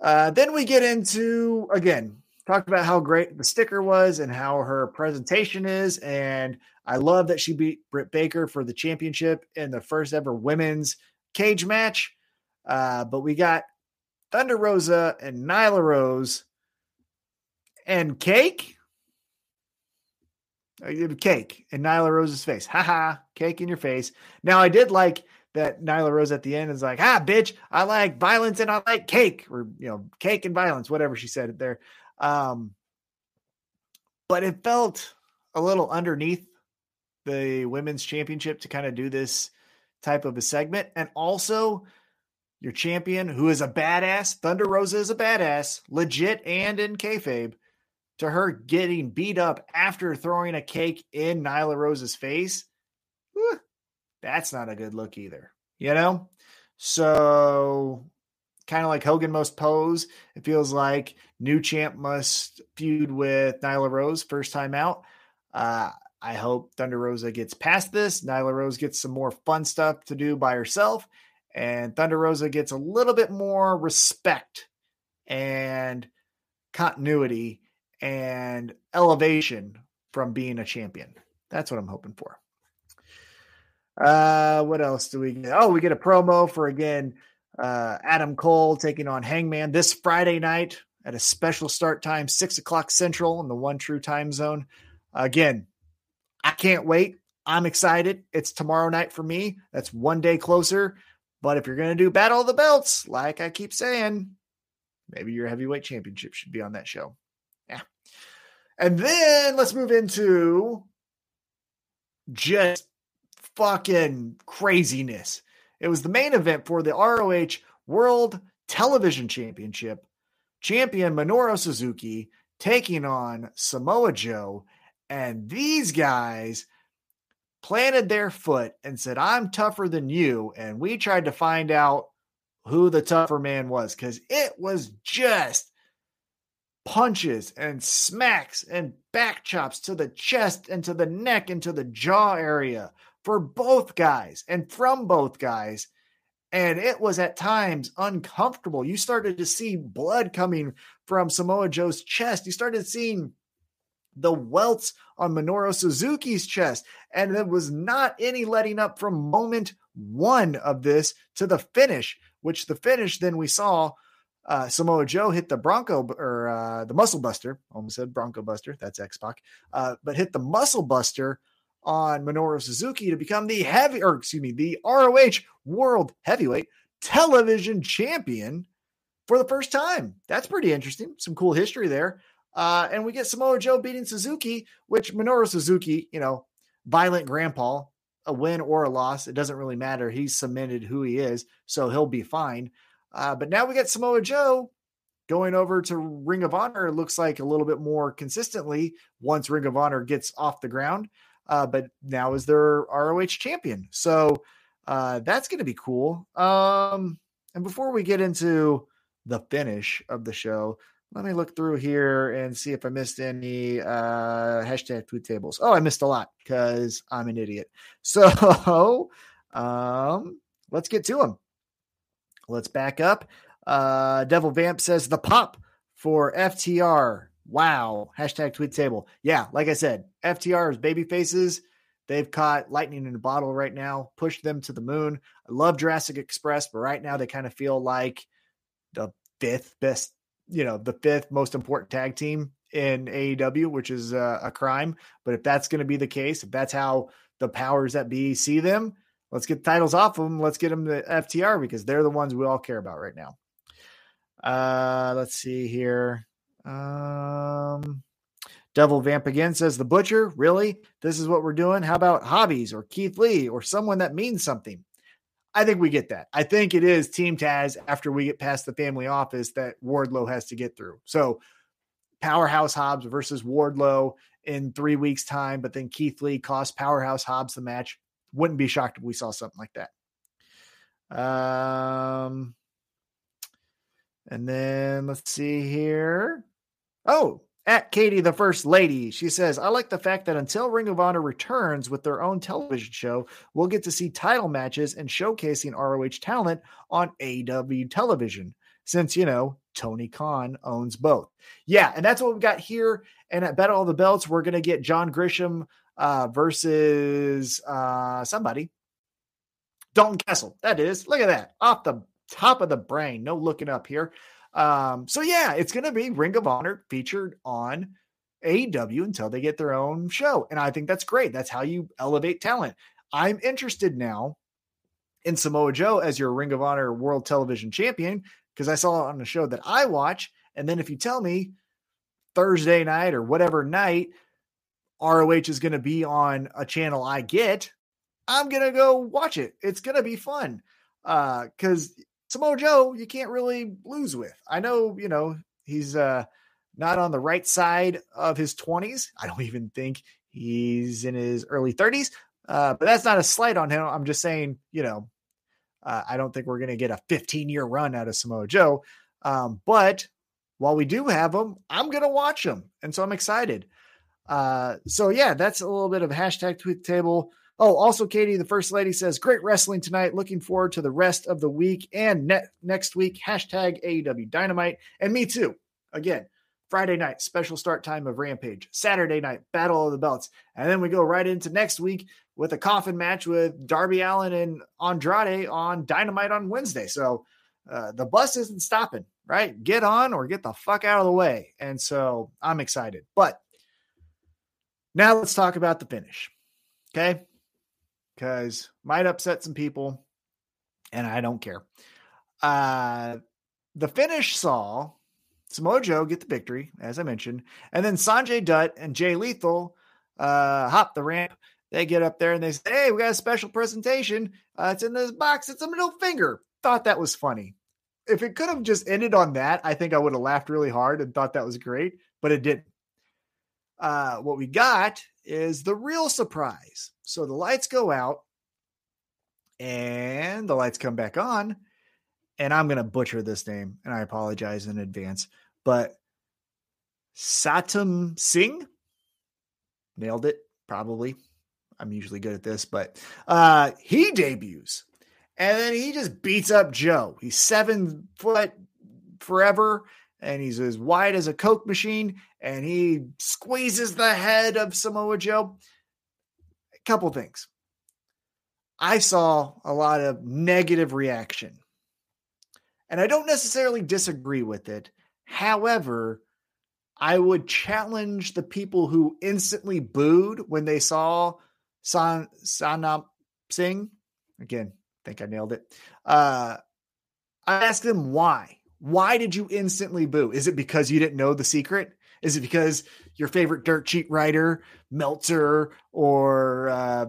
[SPEAKER 1] Uh, then we get into again talked about how great the sticker was and how her presentation is, and I love that she beat Britt Baker for the championship in the first ever women's cage match. Uh, but we got Thunder Rosa and Nyla Rose and cake. Uh, cake in Nyla Rose's face. Haha, cake in your face. Now, I did like that Nyla Rose at the end is like, ah, bitch, I like violence and I like cake, or, you know, cake and violence, whatever she said there. Um, but it felt a little underneath the women's championship to kind of do this type of a segment. And also, your champion, who is a badass. Thunder Rosa is a badass, legit and in kayfabe. To her getting beat up after throwing a cake in Nyla Rose's face, that's not a good look either. You know, so kind of like Hogan must pose. It feels like new champ must feud with Nyla Rose first time out. Uh, I hope Thunder Rosa gets past this. Nyla Rose gets some more fun stuff to do by herself and Thunder Rosa gets a little bit more respect and continuity and elevation from being a champion. That's what I'm hoping for. Uh, what else do we get? Oh, we get a promo for again uh, Adam Cole taking on Hangman this Friday night at a special start time, six o'clock central in the one true time zone. Again, I can't wait. I'm excited. It's tomorrow night for me. That's one day closer but if you're going to do Battle of the Belts, like I keep saying, maybe your heavyweight championship should be on that show. Yeah. And then let's move into just fucking craziness. It was the main event for the ROH World Television Championship. Champion Minoru Suzuki taking on Samoa Joe. And these guys planted their foot and said, I'm tougher than you. And we tried to find out who the tougher man was because it was just punches and smacks and back chops to the chest and to the neck and to the jaw area for both guys and from both guys. And it was at times uncomfortable. You started to see blood coming from Samoa Joe's chest. You started seeing the welts on Minoru Suzuki's chest. And there was not any letting up from moment one of this to the finish, which the finish then we saw uh, Samoa Joe hit the Bronco or uh, the Muscle Buster. Almost said Bronco Buster. That's X Pac. Uh, but hit the Muscle Buster on Minoru Suzuki to become the heavy, or excuse me, the ROH World Heavyweight Television Champion. for the first time. That's pretty interesting. Some cool history there. Uh, and we get Samoa Joe beating Suzuki, which Minoru Suzuki, you know, violent grandpa, a win or a loss, it doesn't really matter. He's cemented who he is, so he'll be fine. Uh, but now we get Samoa Joe going over to Ring of Honor. It looks like a little bit more consistently once Ring of Honor gets off the ground. Uh, but now is their ROH champion, so uh, that's going to be cool. Um, and before we get into the finish of the show, let me look through here and see if I missed any uh, hashtag food tables. Oh, I missed a lot because I'm an idiot. *laughs* So um, let's get to them. Let's back up. Uh, Devil Vamp says the pop for FTR. Wow. Hashtag tweet table. Yeah, like I said, FTR is baby faces. They've caught lightning in a bottle right now, pushed them to the moon. I love Jurassic Express, but right now they kind of feel like the fifth best you know the fifth most important tag team in AEW, which is uh, a crime. But if that's going to be the case, if that's how the powers that be see them, let's get titles off of them. Let's get them to FTR because they're the ones we all care about right now. Uh, let's see here. Um, Devil Vamp again says the butcher. Really, this is what we're doing. How about hobbies or Keith Lee or someone that means something? I think we get that. I think it is Team Taz after we get past the family office that Wardlow has to get through. So Powerhouse Hobbs versus Wardlow in three weeks' time, but then Keith Lee cost Powerhouse Hobbs the match. Wouldn't be shocked if we saw something like that. Um, and then let's see here. Oh, at Katie, the First Lady, she says, I like the fact that until Ring of Honor returns with their own television show, we'll get to see title matches and showcasing ROH talent on AW television, since, you know, Tony Khan owns both. Yeah, and that's what we've got here. And at Battle of the Belts, we're going to get John Gresham uh, versus uh, somebody. Dalton Castle. That is. Look at that. Off the top of the brain. No looking up here. Um, so yeah, it's going to be Ring of Honor featured on AEW until they get their own show. And I think that's great. That's how you elevate talent. I'm interested now in Samoa Joe as your Ring of Honor World Television Champion because I saw it on the show that I watch. And then if you tell me Thursday night or whatever night ROH is going to be on a channel I get, I'm going to go watch it. It's going to be fun. Uh, cause Samoa Joe, you can't really lose with. I know, you know, he's uh, not on the right side of his 20s. I don't *laughs* even think he's in his early 30s. Uh, but that's not a slight on him. I'm just saying, you know, uh, I don't think we're going to get a 15 year run out of Samoa Joe. Um, but while we do have him, I'm going to watch him. And so I'm excited. Uh, so yeah, that's a little bit of hashtag tweet table. Oh, also, Katie, the first lady says, great wrestling tonight. Looking forward to the rest of the week and net, next week. Hashtag AEW Dynamite. And me too. Again, Friday night, special start time of Rampage. Saturday night, Battle of the Belts. And then we go right into next week with a coffin match with Darby Allin and Andrade on Dynamite on Wednesday. So uh, the bus isn't stopping, right? Get on or get the fuck out of the way. And so I'm excited. But now let's talk about the finish. Okay because might upset some people, and I don't care. Uh, the finish saw Samoa Joe get the victory, as I mentioned, and then Sanjay Dutt and Jay Lethal uh, hop the ramp. They get up there and they say, "Hey, we got a special presentation. Uh, it's in this box. It's a middle finger." Thought that was funny. If it could have just ended on that, I think I would have laughed really hard and thought that was great, but it didn't. Uh, what we got is the real surprise. So the lights go out and the lights come back on. And I'm going to butcher this name and I apologize in advance, but Satnam Singh nailed it probably. I'm usually good at this, but uh, he debuts and then he just beats up Joe. He's seven foot forever and he's as wide as a Coke machine and he squeezes the head of Samoa Joe couple things. I saw a lot of negative reaction. And I don't necessarily disagree with it. However, I would challenge the people who instantly booed when they saw San Sanam Singh. Again, I think I nailed it. Uh, I asked them why. Why did you instantly boo? Is it because you didn't know the secret? Is it because your favorite dirt sheet writer, Meltzer, or uh,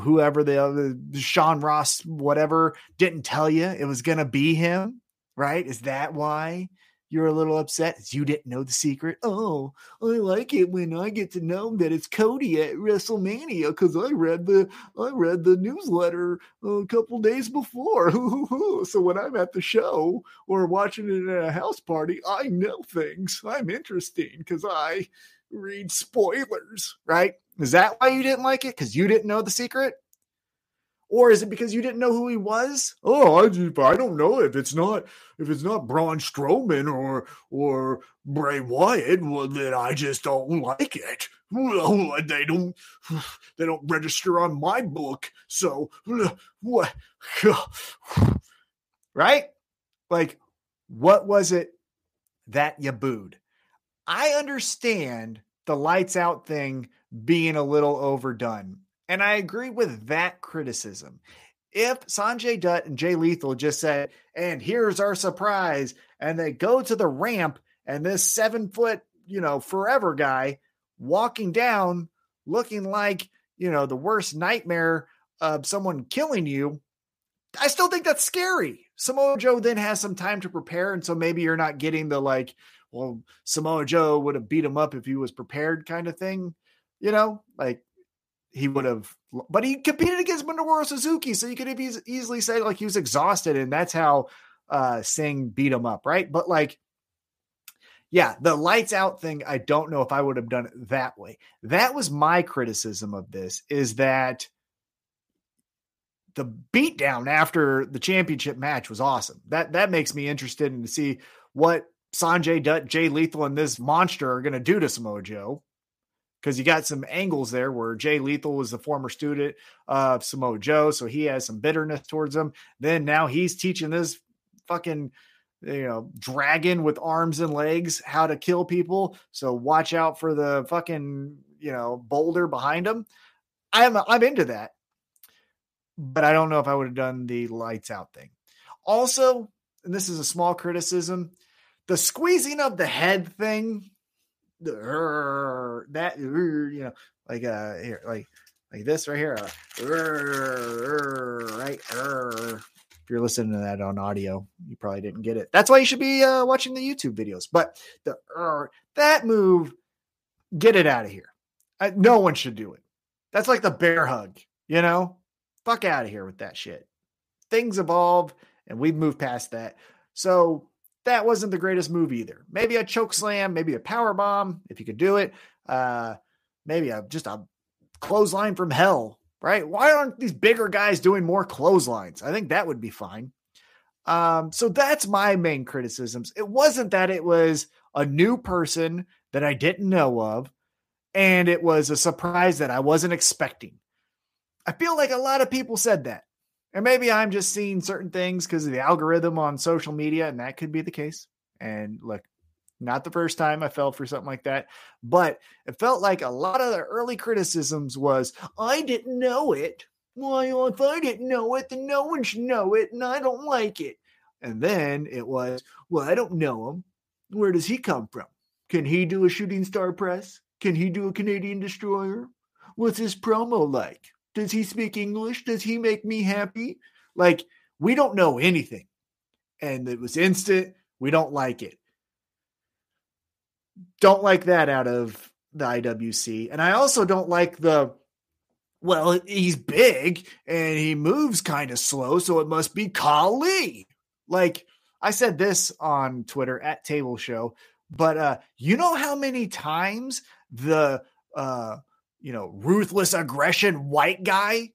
[SPEAKER 1] whoever the other, Sean Ross, whatever, didn't tell you it was going to be him? Right? Is that why? You're a little upset as you didn't know the secret. Oh, I like it when I get to know that it's Cody at WrestleMania because I read the I read the newsletter a couple days before. *laughs* so when I'm at the show or watching it at a house party, I know things. I'm interesting because I read spoilers. Right? Is that why you didn't like it? Because you didn't know the secret? Or is it because you didn't know who he was? Oh, I, I don't know if it's not if it's not Braun Strowman or or Bray Wyatt, well, then I just don't like it. Well, *laughs* they don't *sighs* they don't register on my book, so *sighs* what? *sighs* right? Like, what was it that you booed? I understand the lights out thing being a little overdone. And I agree with that criticism. If Sanjay Dutt and Jay Lethal just said, and here's our surprise, and they go to the ramp, and this seven foot, you know, forever guy walking down looking like, you know, the worst nightmare of someone killing you, I still think that's scary. Samoa Joe then has some time to prepare. And so maybe you're not getting the like, well, Samoa Joe would have beat him up if he was prepared kind of thing. You know, like he would have, but he competed against Minoru Suzuki, so you could have easily said like he was exhausted, and that's how uh Singh beat him up, right? But like, yeah, the lights out thing, I don't know if I would have done it that way. That was my criticism of this is that the beatdown after the championship match was awesome. That that makes me interested in to see what Sanjay Dutt, Jay Lethal, and this monster are going to do to Samoa Joe because you got some angles there where Jay Lethal was a former student of Samoa Joe, so he has some bitterness towards him. Then now he's teaching this fucking you know dragon with arms and legs how to kill people. So watch out for the fucking you know boulder behind him. I'm I'm into that, but I don't know if I would have done the lights out thing. Also, and this is a small criticism, the squeezing of the head thing that you know like uh here like like this right here uh, right if you're listening to that on audio you probably didn't get it. That's why you should be uh, watching the youtube videos. But the that move get it out of here. I, no one should do it. That's like the bear hug you know? Fuck out of here with that shit. Things evolve and we've moved past that. So that wasn't the greatest move either. Maybe a choke slam, maybe a power bomb if you could do it. Uh, maybe a just a clothesline from hell, right? Why aren't these bigger guys doing more clotheslines? I think that would be fine. Um, so that's my main criticisms. It wasn't that it was a new person that I didn't know of, and it was a surprise that I wasn't expecting. I feel like a lot of people said that. And maybe I'm just seeing certain things because of the algorithm on social media, and that could be the case. And look, not the first time I fell for something like that, but it felt like a lot of the early criticisms was, I didn't know it. Why, well, if I didn't know it, then no one should know it, and I don't like it. And then it was, well, I don't know him. Where does he come from? Can he do a shooting star press? Can he do a Canadian destroyer? What's his promo like? Does he speak English? Does he make me happy? Like, we don't know anything. And it was instant. We don't like it. Don't like that out of the IWC. And I also don't like the, well, he's big and he moves kind of slow. So it must be Khali. Like, I said this on Twitter at Table Show, but uh, you know how many times the uh, you know, ruthless aggression white guy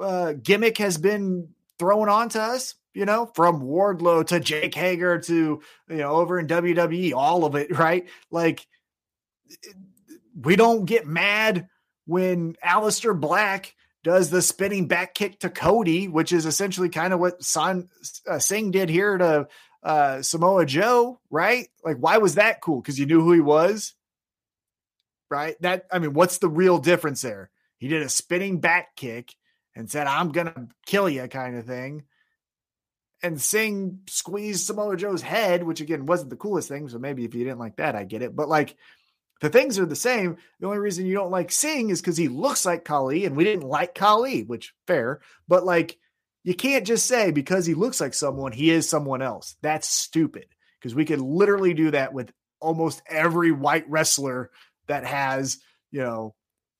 [SPEAKER 1] uh, gimmick has been thrown onto us, you know, from Wardlow to Jake Hager to, you know, over in WWE, all of it, *laughs* right? Like, we don't get mad when Aleister Black does the spinning back kick to Cody, which is essentially kind of what San, uh, Singh did here to uh, Samoa Joe, right? Like, why was that cool? Because you knew who he was right? That I mean, what's the real difference there? He did a spinning back kick and said, "I'm gonna kill you," kind of thing. and Singh squeezed Samoa Joe's head, which again wasn't the coolest thing. So maybe if you didn't like that, I get it. But like the things are the same. The only reason you don't like Singh is because he looks like Khali, and we didn't like Khali, which fair. But like you can't just say because he looks like someone, he is someone else. That's stupid. Because we could literally do that with almost every white wrestler that has, you know,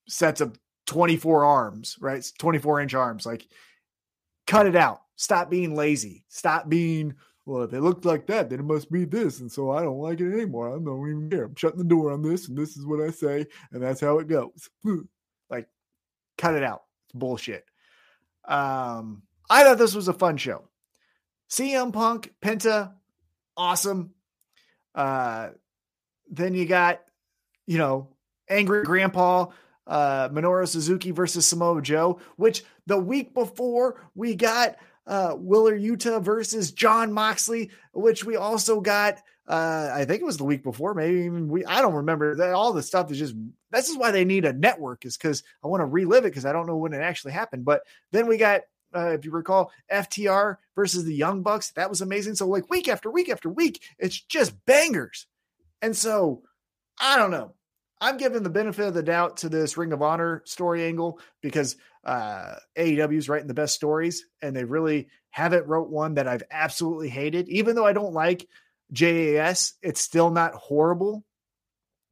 [SPEAKER 1] sets of 24 arms, right? 24 inch arms. Like, cut it out. Stop being lazy. Stop being, well, if it looked like that, then it must be this. And so I don't like it anymore. I don't even care. I'm shutting the door on this, and this is what I say, and that's how it goes. like, cut it out. It's bullshit. Um, I thought this was a fun show. CM Punk, Penta, awesome. Uh, then you got, you know, Angry Grandpa, uh, Minoru Suzuki versus Samoa Joe, which the week before we got uh, Wheeler Yuta versus Jon Moxley, which we also got. Uh, I think it was the week before, maybe even we. I don't remember that. All the stuff is just. This is why they need a network, is because I want to relive it because I don't know when it actually happened. But then we got uh, if you recall, FTR versus the Young Bucks. That was amazing. So, like, week after week after week, it's just bangers. And so, I don't know. I'm giving the benefit of the doubt to this Ring of Honor story angle because uh, AEW is writing the best stories, and they really haven't wrote one that I've absolutely hated. Even though I don't like JAS, it's still not horrible.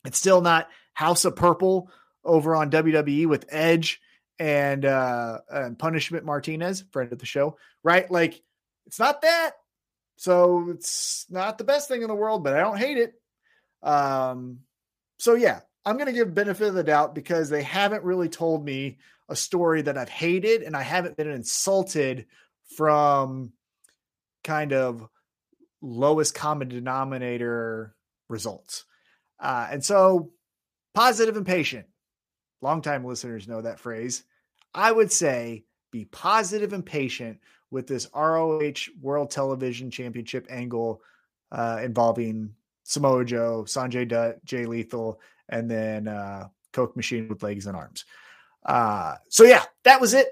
[SPEAKER 1] It's still not House of Purple over on WWE with Edge and uh and Punishment Martinez, friend of the show, right? Like it's not that. So it's not the best thing in the world, but I don't hate it. Um so yeah, I'm going to give benefit of the doubt because they haven't really told me a story that I've hated and I haven't been insulted from kind of lowest common denominator results. Uh, and so positive and patient longtime listeners know that phrase. I would say be positive and patient with this ROH World Television Championship angle uh, involving Samoa Joe, Sanjay Dutt, Jay Lethal, and then uh, Coke Machine with legs and arms. Uh, so yeah, that was it.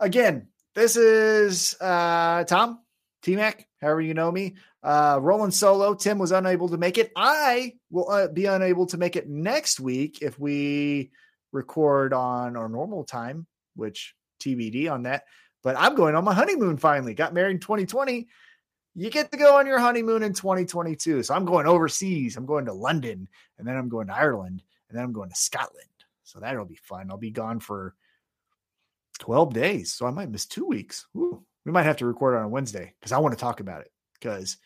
[SPEAKER 1] Again, this is uh, Tom, T Mac, however you know me. Uh, rolling solo. Tim was unable to make it. I will uh, be unable to make it next week if we record on our normal time, which TBD on that. But I'm going on my honeymoon finally. Got married in 2020. You get to go on your honeymoon in 2022. So I'm going overseas. I'm going to London and then I'm going to Ireland and then I'm going to Scotland. So that'll be fun. I'll be gone for 12 days. So I might miss two weeks. Ooh, we might have to record on a Wednesday because I want to talk about it because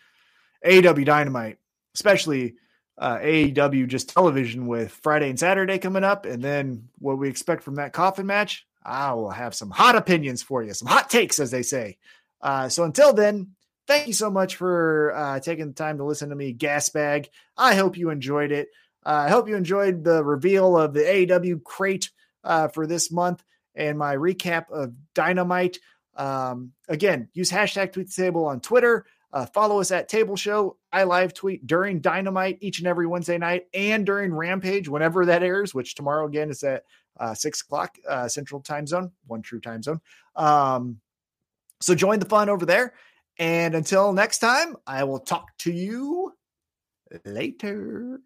[SPEAKER 1] AEW Dynamite, especially uh, AEW just television with Friday and Saturday coming up, and then what we expect from that coffin match. I will have some hot opinions for you, some hot takes, as they say. Uh, so until then, thank you so much for uh, taking the time to listen to me, Gasbag. I hope you enjoyed it. Uh, I hope you enjoyed the reveal of the AEW crate uh, for this month and my recap of Dynamite. Um, again, use hashtag tweet table on Twitter. Uh, follow us at Table Show. I live tweet during Dynamite each and every Wednesday night and during Rampage whenever that airs, which tomorrow again is at uh, six o'clock uh, Central Time Zone, one true time zone. Um, so join the fun over there. And until next time, I will talk to you later.